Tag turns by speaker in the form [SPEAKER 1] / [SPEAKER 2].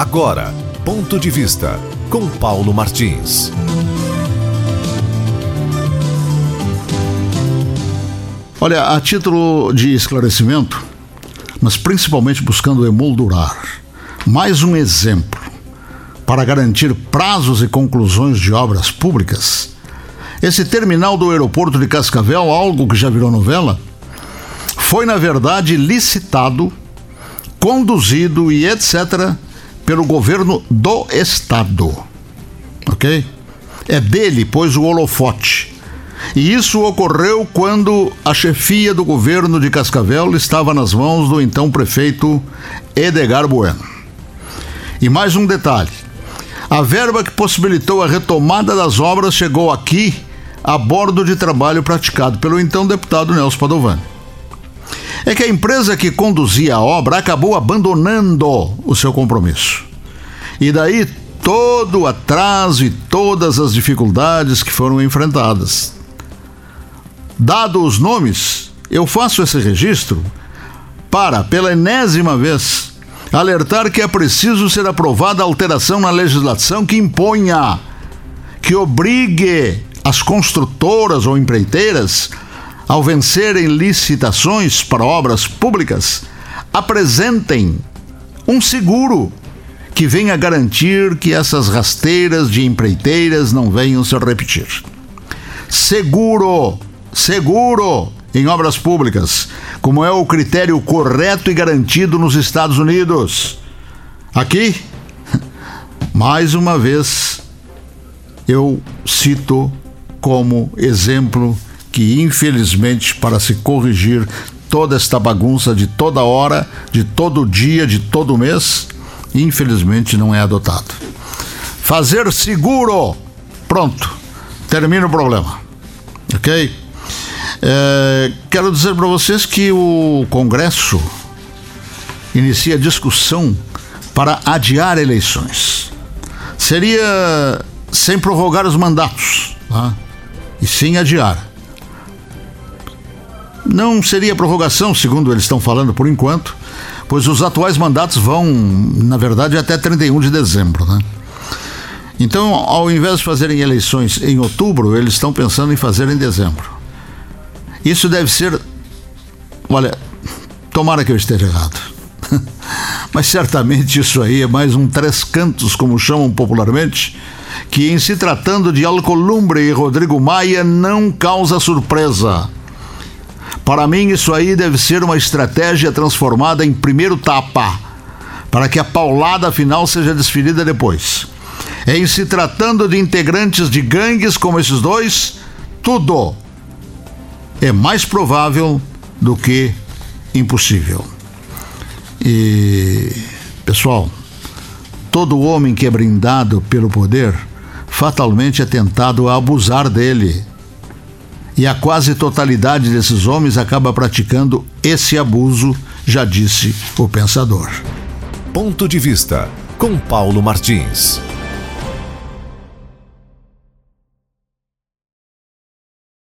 [SPEAKER 1] Agora, ponto de vista com Paulo Martins.
[SPEAKER 2] Olha, a título de esclarecimento, mas principalmente buscando emoldurar mais um exemplo para garantir prazos e conclusões de obras públicas. Esse terminal do aeroporto de Cascavel, algo que já virou novela, foi na verdade licitado, conduzido e etc. pelo governo do estado. Ok? É dele, pois, o holofote. E isso ocorreu quando a chefia do governo de Cascavel estava nas mãos do então prefeito Edgar Bueno. E mais um detalhe: a verba que possibilitou a retomada das obras chegou aqui a bordo de trabalho praticado pelo então deputado Nelson Padovani. É que a empresa que conduzia a obra acabou abandonando o seu compromisso. E daí todo o atraso e todas as dificuldades que foram enfrentadas. Dado os nomes, eu faço esse registro para, pela enésima vez, alertar que é preciso ser aprovada alteração na legislação que imponha, que obrigue as construtoras ou empreiteiras, ao vencerem licitações para obras públicas, apresentem um seguro que venha garantir que essas rasteiras de empreiteiras não venham se repetir. Seguro seguro em obras públicas, como é o critério correto e garantido nos Estados Unidos. Aqui, mais uma vez, eu cito como exemplo que, infelizmente, para se corrigir toda esta bagunça de toda hora, de todo dia, de todo mês, infelizmente não é adotado. Fazer seguro. Pronto. Termina o problema. Ok? É, quero dizer para vocês que o Congresso inicia discussão para adiar eleições. Seria sem prorrogar os mandatos, tá? e sim adiar. Não seria prorrogação, segundo eles estão falando por enquanto, pois os atuais mandatos vão, na verdade, até 31 de dezembro. Né? Então, ao invés de fazerem eleições em outubro, eles estão pensando em fazer em dezembro. Isso deve ser. Olha, tomara que eu esteja errado. Mas certamente isso aí é mais um três cantos, como chamam popularmente, que em se tratando de Alcolumbre e Rodrigo Maia não causa surpresa. Para mim, isso aí deve ser uma estratégia transformada em primeiro tapa, para que a paulada final seja desferida depois. Em se tratando de integrantes de gangues como esses dois, tudo é mais provável do que impossível. E, pessoal, todo homem que é brindado pelo poder fatalmente é tentado a abusar dele. E a quase totalidade desses homens acaba praticando esse abuso, já disse o pensador.
[SPEAKER 1] Ponto de vista com Paulo Martins.